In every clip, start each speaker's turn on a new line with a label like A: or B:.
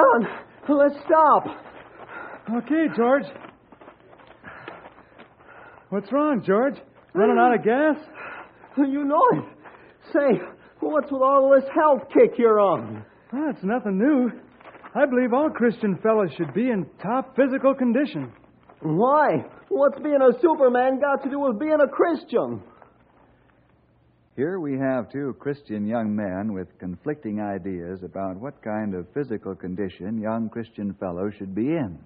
A: Don, let's stop.
B: Okay, George. What's wrong, George? Running out of gas?
A: You know it. Say, what's with all this health kick you're on?
B: Oh, it's nothing new. I believe all Christian fellows should be in top physical condition.
A: Why? What's being a Superman got to do with being a Christian?
C: Here we have two Christian young men with conflicting ideas about what kind of physical condition young Christian fellows should be in.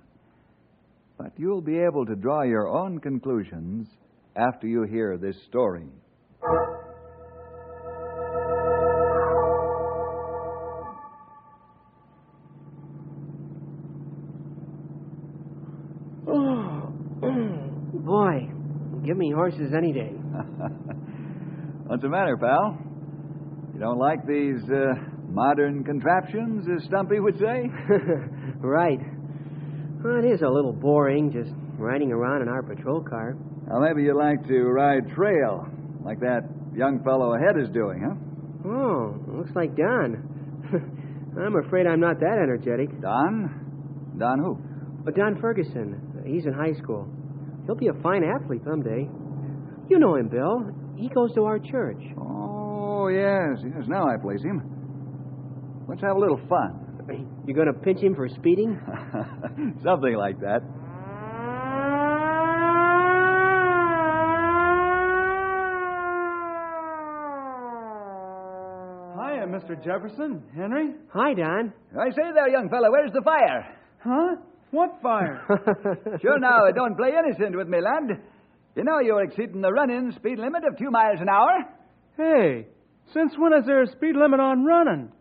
C: But you'll be able to draw your own conclusions after you hear this story.
D: Oh boy, give me horses any day.
C: What's the matter, pal? You don't like these uh, modern contraptions, as Stumpy would say?
D: right. Well, it is a little boring just riding around in our patrol car.
C: Well, maybe you'd like to ride trail, like that young fellow ahead is doing, huh?
D: Oh, looks like Don. I'm afraid I'm not that energetic.
C: Don? Don who?
D: But Don Ferguson, he's in high school. He'll be a fine athlete someday. You know him, Bill. He goes to our church.
C: Oh, yes, yes. Now I place him. Let's have a little fun.
D: You're going to pinch him for speeding?
C: Something like that.
B: Hiya, Mr. Jefferson. Henry?
D: Hi, Don.
C: I say there, young fellow, where's the fire?
B: Huh? What fire?
C: Sure now, don't play innocent with me, lad. You know you're exceeding the running speed limit of two miles an hour.
B: hey, since when is there a speed limit on running?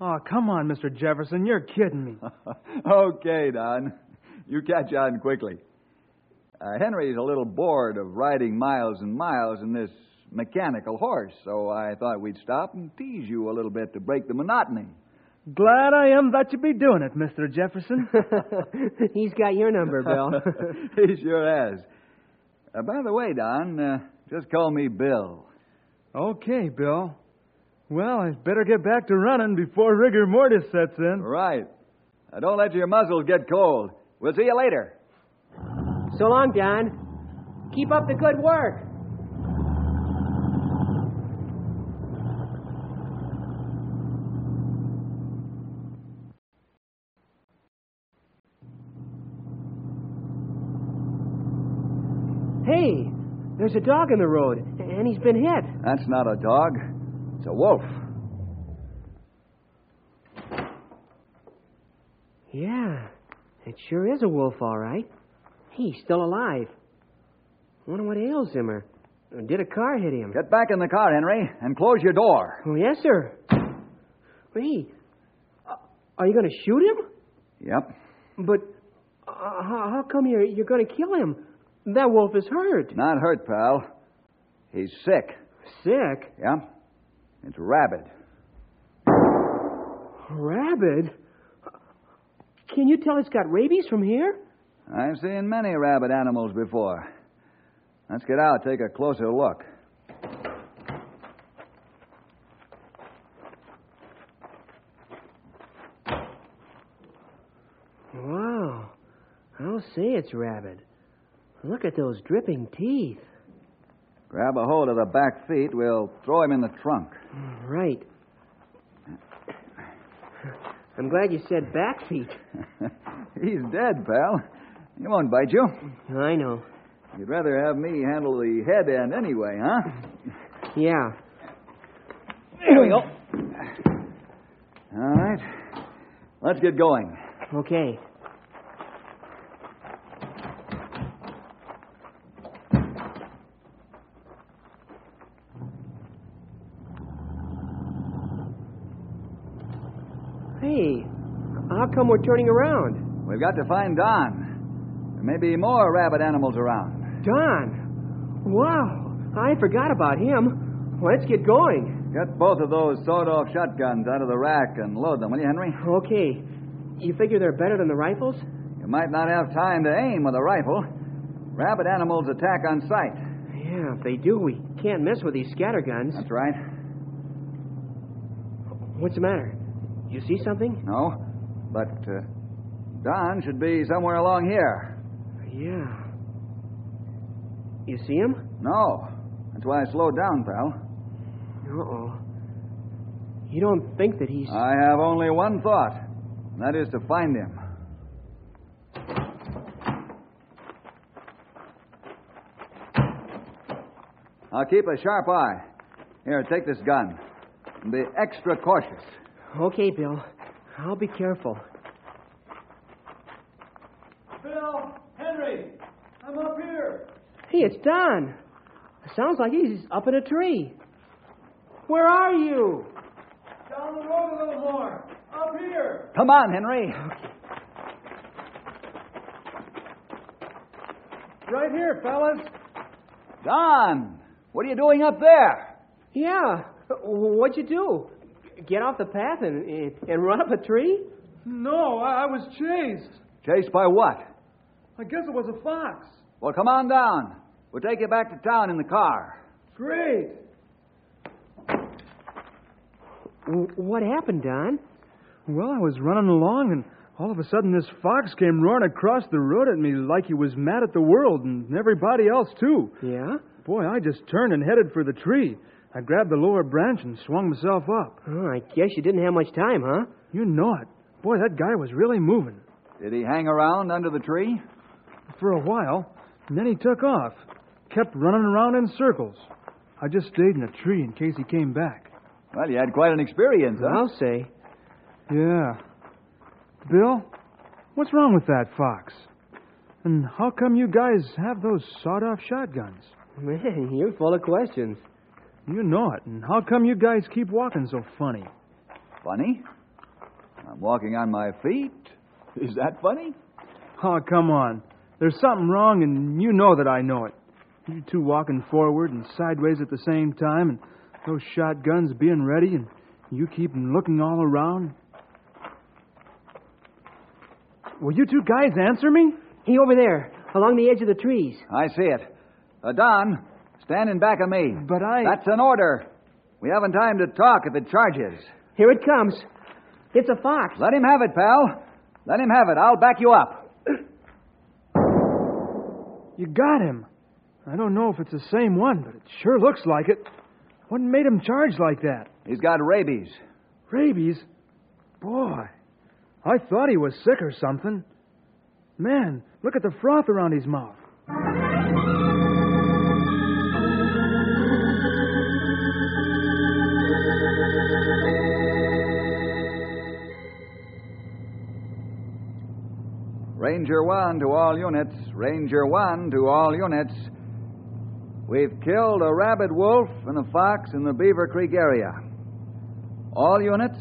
B: Oh, come on, Mr. Jefferson. You're kidding me.
C: okay, Don. You catch on quickly. Uh, Henry's a little bored of riding miles and miles in this mechanical horse, so I thought we'd stop and tease you a little bit to break the monotony.
B: Glad I am that you be doing it, Mr. Jefferson.
D: He's got your number, Bill.
C: he sure has. Uh, by the way, Don, uh, just call me Bill.
B: okay, Bill. Well, I better get back to running before rigor mortis sets in.
C: Right. Now, don't let your muzzles get cold. We'll see you later.
D: so long, Don. Keep up the good work. Hey, there's a dog in the road, and he's been hit.
C: That's not a dog. It's a wolf.
D: Yeah, it sure is a wolf, all right. He's still alive. Wonder what ails him, or or did a car hit him?
C: Get back in the car, Henry, and close your door.
D: Oh, yes, sir. Wait, uh, are you going to shoot him?
C: Yep.
D: But uh, how, how come you're you're going to kill him? That wolf is hurt.
C: Not hurt, pal. He's sick.
D: Sick.
C: Yeah? It's rabid.
D: Rabid. Can you tell it's got rabies from here?
C: I've seen many rabid animals before. Let's get out, take a closer look.
D: Wow. I'll say it's rabid. Look at those dripping teeth.
C: Grab a hold of the back feet. We'll throw him in the trunk.
D: Right. I'm glad you said back feet.
C: He's dead, pal. He won't bite you.
D: I know.
C: You'd rather have me handle the head end anyway, huh?
D: Yeah.
C: Here we go. All right. Let's get going.
D: Okay. Hey, how come we're turning around?
C: We've got to find Don. There may be more rabbit animals around.
D: Don! Wow, I forgot about him. Let's get going.
C: Get both of those sawed-off shotguns out of the rack and load them, will you, Henry?
D: Okay. You figure they're better than the rifles?
C: You might not have time to aim with a rifle. Rabbit animals attack on sight.
D: Yeah, if they do, we can't miss with these scatterguns.
C: That's right.
D: What's the matter? You see something?
C: No, but uh, Don should be somewhere along here.
D: Yeah. You see him?
C: No. That's why I slowed down, pal.
D: Uh-oh. You don't think that he's...
C: I have only one thought, and that is to find him. I'll keep a sharp eye. Here, take this gun. And be extra cautious.
D: Okay, Bill. I'll be careful.
B: Bill, Henry, I'm up here.
D: Hey, it's Don. Sounds like he's up in a tree. Where are you?
B: Down the road a little more. Up here.
C: Come on, Henry.
B: Right here, fellas.
C: Don, what are you doing up there?
D: Yeah. What'd you do? Get off the path and, and, and run up a tree?
B: No, I, I was chased.
C: Chased by what?
B: I guess it was a fox.
C: Well, come on down. We'll take you back to town in the car.
B: Great.
D: What happened, Don?
B: Well, I was running along, and all of a sudden this fox came roaring across the road at me like he was mad at the world and everybody else, too.
D: Yeah?
B: Boy, I just turned and headed for the tree. I grabbed the lower branch and swung myself up.
D: Oh, I guess you didn't have much time, huh?
B: You know it. Boy, that guy was really moving.
C: Did he hang around under the tree?
B: For a while, and then he took off. Kept running around in circles. I just stayed in a tree in case he came back.
C: Well, you had quite an experience, huh?
D: I'll say.
B: Yeah. Bill, what's wrong with that fox? And how come you guys have those sawed off shotguns?
D: Man, you're full of questions.
B: You know it. And how come you guys keep walking so funny?
C: Funny? I'm walking on my feet. Is that funny?
B: Oh, come on. There's something wrong, and you know that I know it. You two walking forward and sideways at the same time, and those shotguns being ready, and you keep looking all around. Will you two guys answer me?
D: He over there, along the edge of the trees.
C: I see it. Uh, Don, stand in back of me.
B: But I.
C: That's an order. We haven't time to talk if it charges.
D: Here it comes. It's a fox.
C: Let him have it, pal. Let him have it. I'll back you up.
B: You got him. I don't know if it's the same one, but it sure looks like it. What made him charge like that?
C: He's got rabies.
B: Rabies? Boy, I thought he was sick or something. Man, look at the froth around his mouth.
C: Ranger 1 to all units. Ranger 1 to all units. We've killed a rabid wolf and a fox in the Beaver Creek area. All units,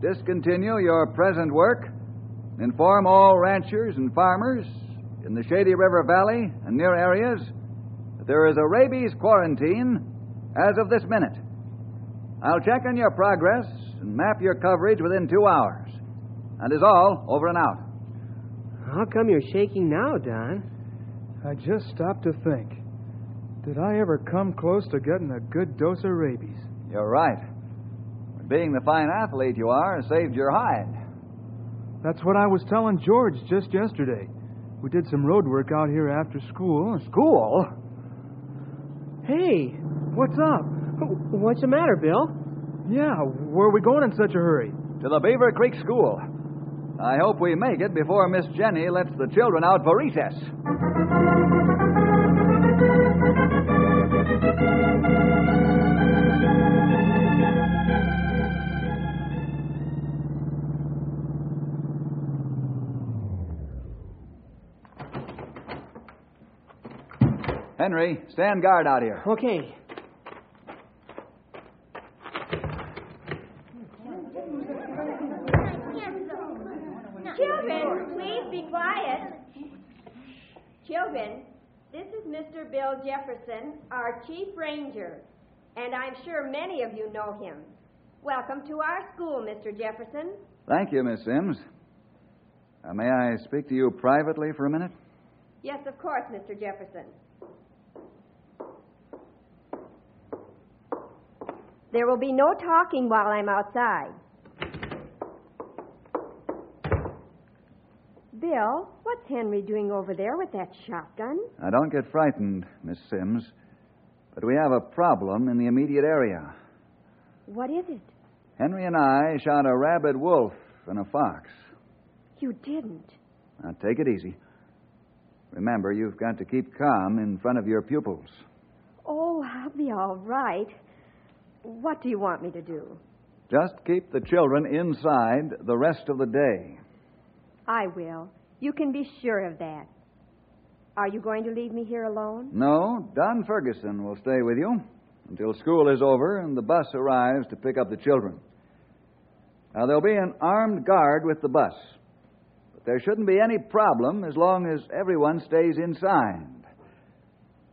C: discontinue your present work. Inform all ranchers and farmers in the Shady River Valley and near areas that there is a rabies quarantine as of this minute. I'll check on your progress and map your coverage within two hours. That is all, over and out.
D: How come you're shaking now, Don?
B: I just stopped to think. Did I ever come close to getting a good dose of rabies?
C: You're right. Being the fine athlete you are saved your hide.
B: That's what I was telling George just yesterday. We did some road work out here after school.
C: School?
D: Hey,
B: What's up?
D: what's the matter, Bill?
B: Yeah, where are we going in such a hurry?
C: To the Beaver Creek School. I hope we make it before Miss Jenny lets the children out for recess. Henry, stand guard out here.
D: Okay.
E: Children, please be quiet. Children, this is Mr. Bill Jefferson, our Chief Ranger, and I'm sure many of you know him. Welcome to our school, Mr. Jefferson.
C: Thank you, Miss Sims. Uh, may I speak to you privately for a minute?
E: Yes, of course, Mr. Jefferson. There will be no talking while I'm outside. Bill, what's Henry doing over there with that shotgun?
C: Now, don't get frightened, Miss Sims, but we have a problem in the immediate area.
E: What is it?
C: Henry and I shot a rabid wolf and a fox.
E: You didn't.
C: Now, take it easy. Remember, you've got to keep calm in front of your pupils.
E: Oh, I'll be all right. What do you want me to do?
C: Just keep the children inside the rest of the day.
E: I will. You can be sure of that. Are you going to leave me here alone?
C: No, Don Ferguson will stay with you until school is over and the bus arrives to pick up the children. Now, there'll be an armed guard with the bus, but there shouldn't be any problem as long as everyone stays inside.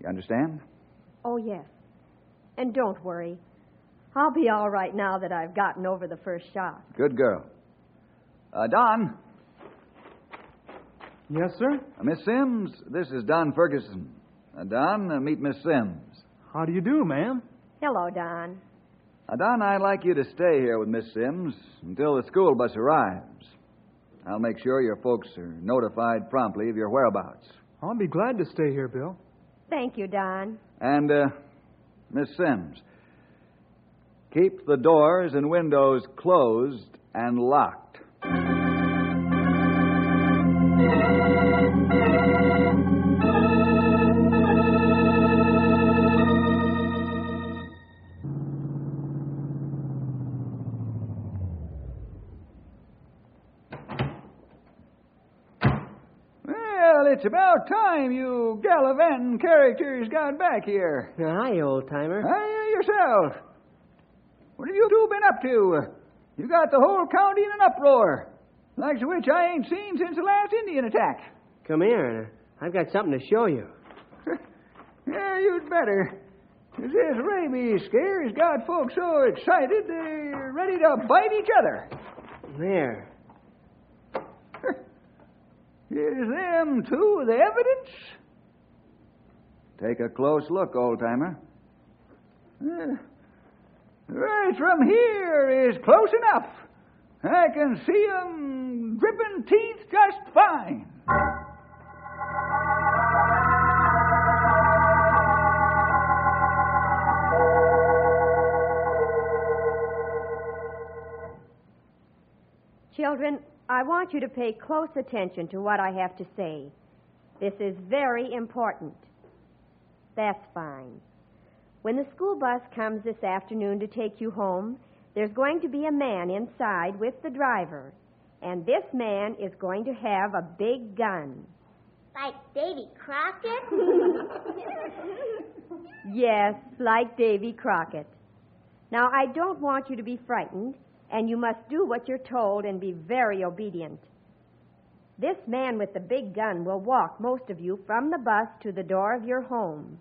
C: You understand?
E: Oh, yes. And don't worry. I'll be all right now that I've gotten over the first shock.
C: Good girl. Uh, Don,
B: Yes, sir?
C: uh, Miss Sims, this is Don Ferguson. Uh, Don, uh, meet Miss Sims.
B: How do you do, ma'am?
E: Hello, Don.
C: Uh, Don, I'd like you to stay here with Miss Sims until the school bus arrives. I'll make sure your folks are notified promptly of your whereabouts.
B: I'll be glad to stay here, Bill.
E: Thank you, Don.
C: And, uh, Miss Sims, keep the doors and windows closed and locked. It's about time you gallivanting characters got back here.
D: Hi, old timer.
C: Hi, yourself. What have you two been up to? You got the whole county in an uproar. Likes of which I ain't seen since the last Indian attack.
D: Come here, and I've got something to show you.
C: yeah, you'd better. This rabies scare has got folks so excited they're ready to bite each other.
D: There.
C: Is them two the evidence? Take a close look, old timer. Eh, right from here is close enough. I can see 'em dripping teeth just fine.
E: Children, I want you to pay close attention to what I have to say. This is very important. That's fine. When the school bus comes this afternoon to take you home, there's going to be a man inside with the driver. And this man is going to have a big gun.
F: Like Davy Crockett?
E: Yes, like Davy Crockett. Now, I don't want you to be frightened, and you must do what you're told and be very obedient. This man with the big gun will walk most of you from the bus to the door of your home.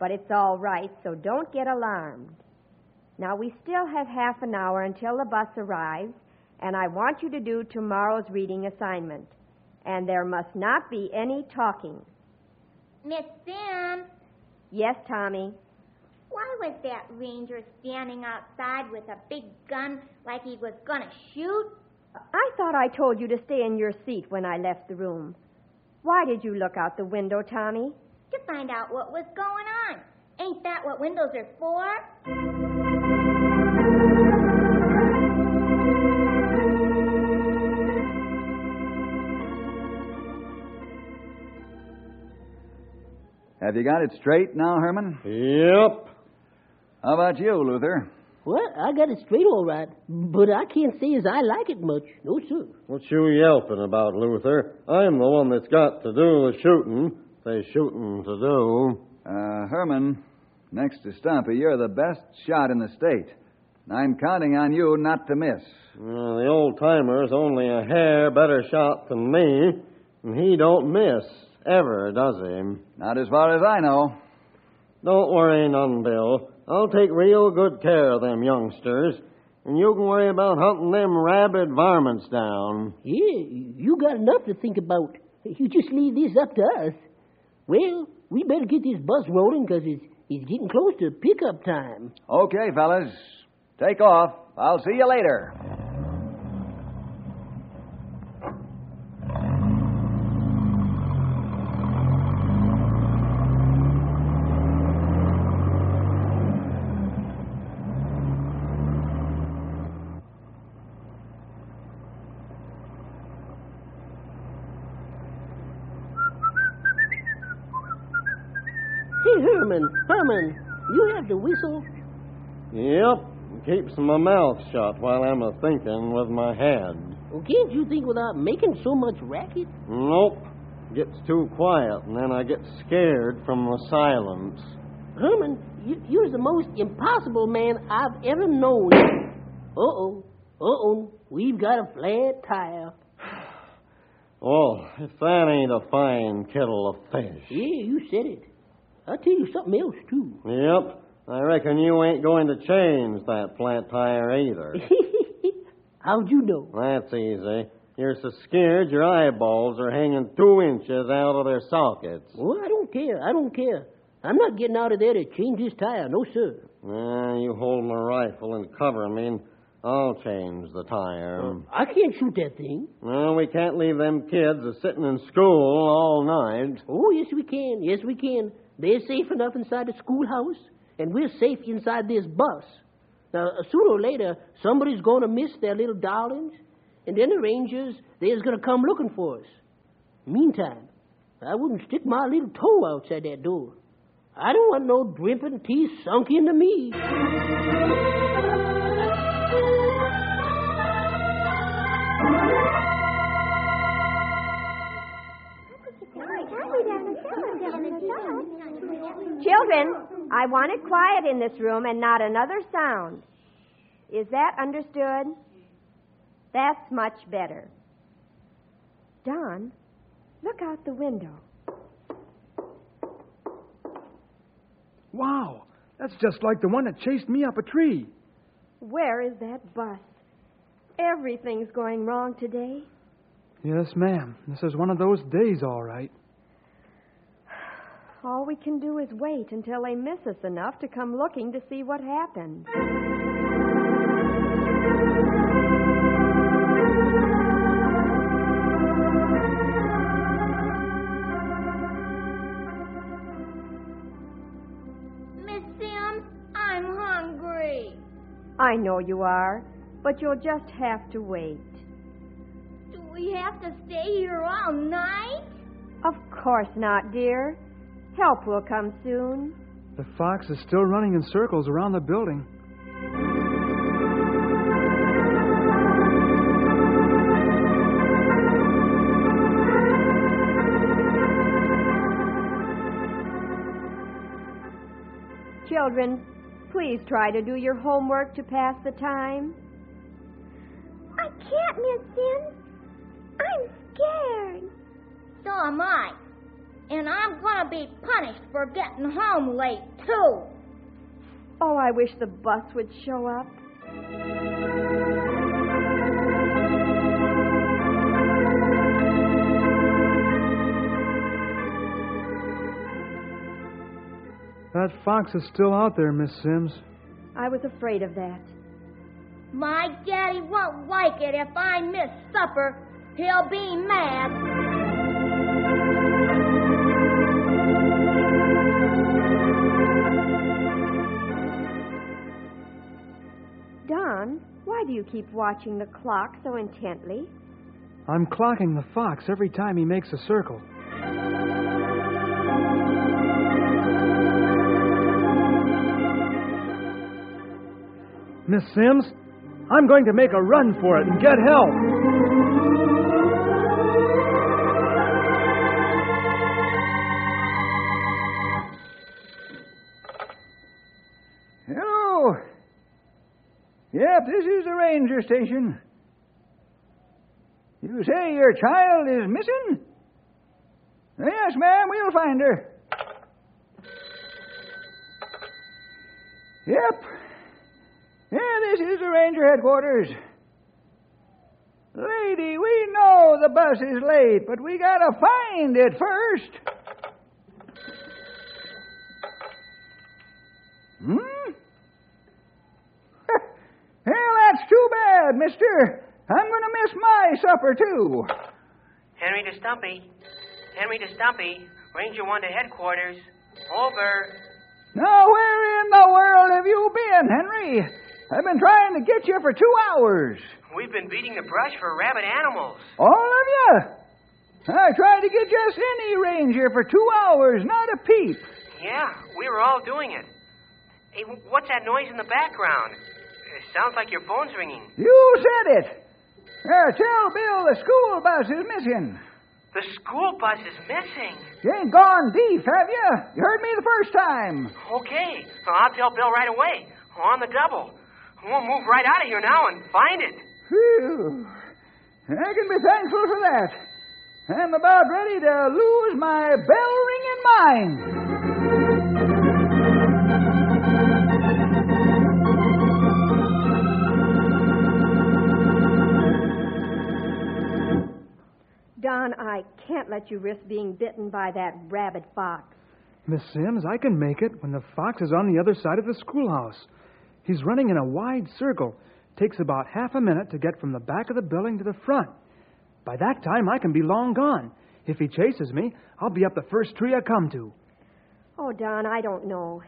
E: But it's all right, so don't get alarmed. Now, we still have half an hour until the bus arrives, and I want you to do tomorrow's reading assignment. And there must not be any talking.
F: Miss Sims,
E: Yes, Tommy?
F: Why was that ranger standing outside with a big gun like he was gonna shoot?
E: I thought I told you to stay in your seat when I left the room. Why did you look out the window, Tommy?
F: To find out what was going on. Ain't that what windows are for?
C: Have you got it straight now, Herman?
A: Yep.
C: How about you, Luther?
G: Well, I got it straight all right, but I can't say as I like it much. No, sir.
A: What you yelping about, Luther? I'm the one that's got to do the shooting. There's shooting to do.
C: Uh, Herman, next to Stumpy, you're the best shot in the state. I'm counting on you not to miss.
A: Uh, the old timer's only a hair better shot than me, and he don't miss ever, does he?
C: Not as far as I know.
A: Don't worry none, Bill. I'll take real good care of them youngsters, and you can worry about hunting them rabid varmints down.
G: Yeah, you got enough to think about. You just leave this up to us. Well, we better get this bus rolling because it's, it's getting close to pickup time.
C: Okay, fellas. Take off. I'll see you later.
G: Hey, Herman, Herman, you have to whistle.
A: Yep, keeps my mouth shut while I'm a thinking with my head.
G: Well, can't you think without making so much racket?
A: Nope. Gets too quiet, and then I get scared from the silence.
G: Herman, you, you're the most impossible man I've ever known. Uh-oh, uh-oh, we've got a flat tire.
A: Oh, if that ain't a fine kettle of fish.
G: Yeah, you said it. I'll tell you something else, too.
A: Yep. I reckon you ain't going to change that flat tire either.
G: How'd you know?
A: That's easy. You're so scared your eyeballs are hanging two inches out of their sockets.
G: Oh, I don't care. I don't care. I'm not getting out of there to change this tire. No, sir.
A: Ah, you hold my rifle and cover me, and I'll change the tire.
G: I can't shoot that thing.
A: Well, we can't leave them kids a sitting in school all night.
G: Oh, yes, we can. Yes, we can. They're safe enough inside the schoolhouse, and we're safe inside this bus. Now, sooner or later, somebody's going to miss their little darlings, and then the rangers, they're going to come looking for us. Meantime, I wouldn't stick my little toe outside that door. I don't want no dripping teeth sunk into me.
E: Children, I want it quiet in this room and not another sound. Is that understood? That's much better. Don, look out the window.
B: Wow, that's just like the one that chased me up a tree.
E: Where is that bus? Everything's going wrong today.
B: Yes, ma'am. This is one of those days, all right.
E: All we can do is wait until they miss us enough to come looking to see what happened.
F: Miss Sims, I'm hungry.
E: I know you are, but you'll just have to wait.
F: Do we have to stay here all night?
E: Of course not, dear. Help will come soon.
B: The fox is still running in circles around the building.
E: Children, please try to do your homework to pass the time.
F: I can't, Miss Sims. I'm scared. So am I. And I'm gonna be punished for getting home late, too.
E: Oh, I wish the bus would show up.
B: That fox is still out there, Miss Sims.
E: I was afraid of that.
F: My daddy won't like it if I miss supper. He'll be mad.
E: Don, why do you keep watching the clock so intently?
B: I'm clocking the fox every time he makes a circle. Miss Sims, I'm going to make a run for it and get help.
C: Ranger station. You say your child is missing? Yes, ma'am, we'll find her. Yep. Yeah, this is the ranger headquarters. Lady, we know the bus is late, but we gotta find it first. Hmm? well, that's too bad, mister. I'm gonna miss my supper, too.
D: Henry to Stumpy. Henry to Stumpy. Ranger 1 to headquarters. Over.
C: Now, where in the world have you been, Henry? I've been trying to get you for two hours.
D: We've been beating the brush for rabid animals.
C: All of you? I tried to get just any ranger for two hours, not a peep.
D: Yeah, we were all doing it. Hey, what's that noise in the background? Sounds like your phone's ringing.
C: You said it. Uh, tell Bill the school bus is missing.
D: The school bus is missing.
C: You ain't gone deep, have you? You heard me the first time.
D: Okay, well, I'll tell Bill right away. On the double. We'll move right out of here now and find it.
C: Phew. I can be thankful for that. I'm about ready to lose my bell ringing mind.
E: Don, I can't let you risk being bitten by that rabid fox.
B: Miss Sims, I can make it when the fox is on the other side of the schoolhouse. He's running in a wide circle. Takes about half a minute to get from the back of the building to the front. By that time, I can be long gone. If he chases me, I'll be up the first tree I come to.
E: Oh, Don, I don't know.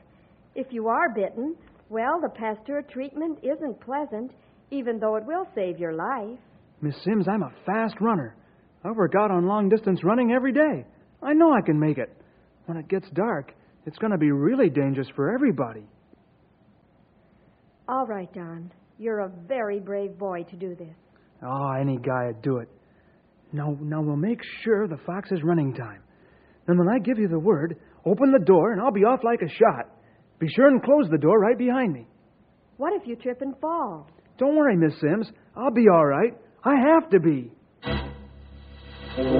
E: If you are bitten, well, the Pasteur treatment isn't pleasant, even though it will save your life.
B: Miss Sims, I'm a fast runner. I work out on long distance running every day. I know I can make it. When it gets dark, it's going to be really dangerous for everybody.
E: All right, Don. You're a very brave boy to do this.
B: Oh, any guy would do it. Now, now we'll make sure the fox is running time. Then when I give you the word, open the door and I'll be off like a shot. Be sure and close the door right behind me.
E: What if you trip and fall?
B: Don't worry, Miss Sims. I'll be all right. I have to be.
D: Man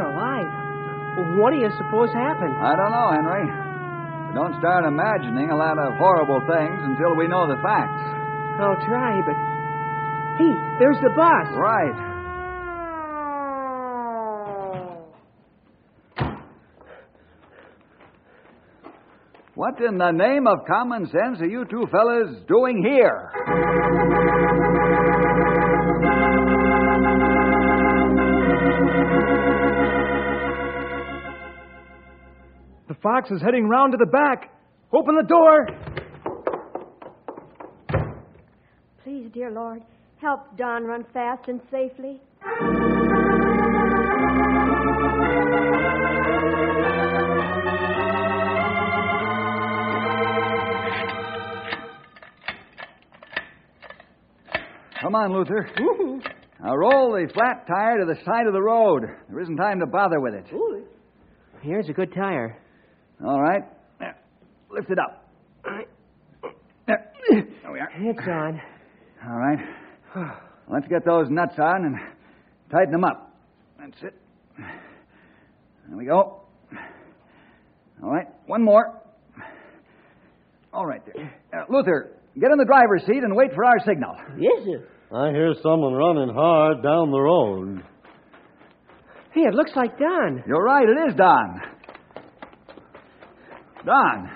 D: alive. What do you suppose happened?
C: I don't know, Henry. Don't start imagining a lot of horrible things until we know the facts.
D: I'll try, but. Hey, there's the bus.
C: Right. What in the name of common sense are you two fellas doing here?
B: The fox is heading round to the back. Open the door.
E: Please, dear Lord, help Don run fast and safely.
C: Come on, Luther. Now roll the flat tire to the side of the road. There isn't time to bother with it.
D: Here's a good tire.
C: All right. There. Lift it up. There. There we are.
D: It's on.
C: All right. Let's get those nuts on and tighten them up. That's it. There we go. All right. One more. All right there. Uh, Luther, get in the driver's seat and wait for our signal.
G: Yes, sir.
A: I hear someone running hard down the road.
D: Hey, it looks like Don.
C: You're right, it is Don. Don,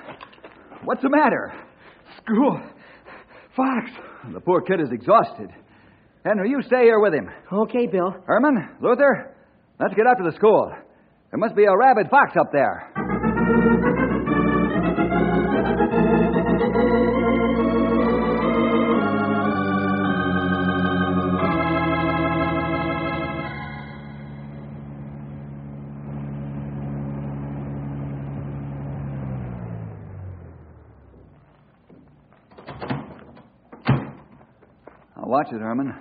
C: what's the matter?
B: School.
C: Fox! The poor kid is exhausted. Henry, you stay here with him.
D: Okay, Bill.
C: Herman, Luther, let's get out to the school. There must be a rabid fox up there. Watch it, Herman.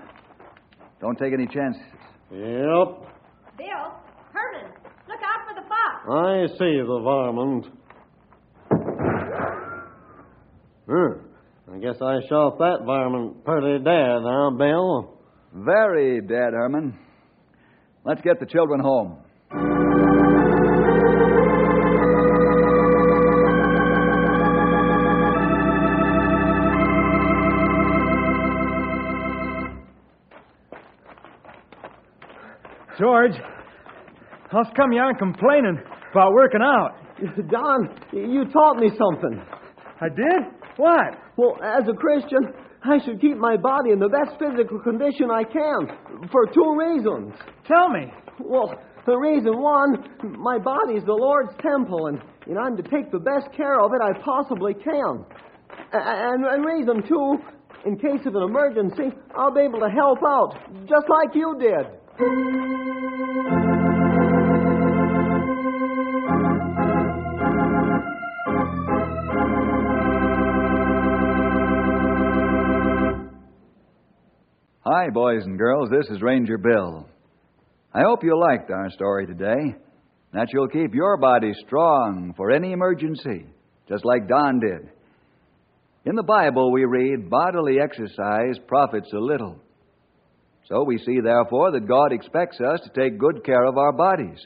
C: Don't take any chances.
A: Yep,
E: Bill, Herman, look out for the fox.
A: I see the varmint. Hmm. I guess I shot that varmint pretty dead, huh, Bill?
C: Very dead, Herman. Let's get the children home.
B: George, how's come you aren't complaining about working out?
A: Don, you taught me something.
B: I did? What?
A: Well, as a Christian, I should keep my body in the best physical condition I can for two reasons.
B: Tell me.
A: Well, the reason one, my body is the Lord's temple, and, and I'm to take the best care of it I possibly can. And, and reason two, in case of an emergency, I'll be able to help out, just like you did.
C: Hi, boys and girls. This is Ranger Bill. I hope you liked our story today, that you'll keep your body strong for any emergency, just like Don did. In the Bible, we read, bodily exercise profits a little. So we see, therefore, that God expects us to take good care of our bodies.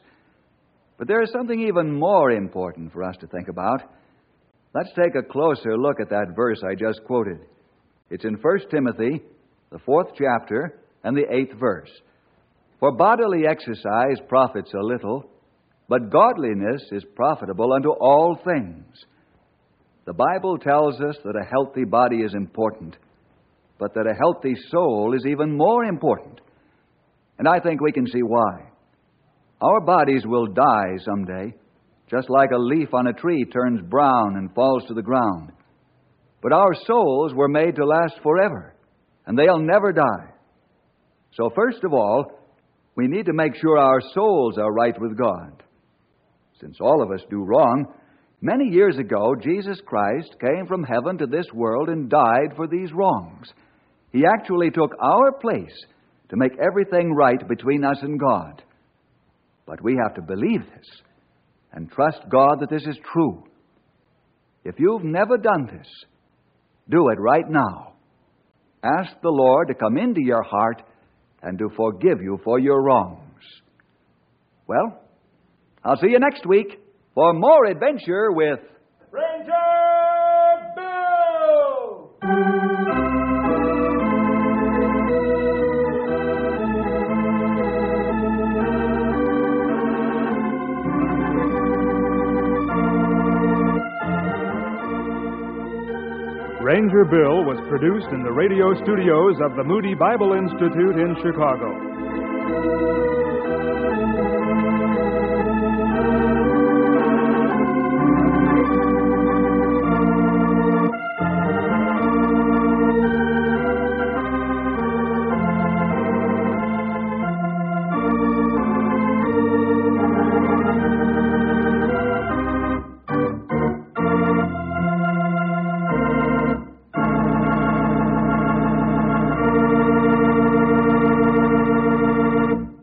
C: But there is something even more important for us to think about. Let's take a closer look at that verse I just quoted. It's in 1 Timothy, the fourth chapter, and the eighth verse. For bodily exercise profits a little, but godliness is profitable unto all things. The Bible tells us that a healthy body is important, but that a healthy soul is even more important. And I think we can see why. Our bodies will die someday, just like a leaf on a tree turns brown and falls to the ground. But our souls were made to last forever, and they'll never die. So, first of all, we need to make sure our souls are right with God. Since all of us do wrong, many years ago, Jesus Christ came from heaven to this world and died for these wrongs. He actually took our place to make everything right between us and God. But we have to believe this and trust God that this is true. If you've never done this, do it right now. Ask the Lord to come into your heart and to forgive you for your wrongs. Well, I'll see you next week for more adventure with
B: Ranger Bill! Ranger Bill was produced in the radio studios of the Moody Bible Institute in Chicago.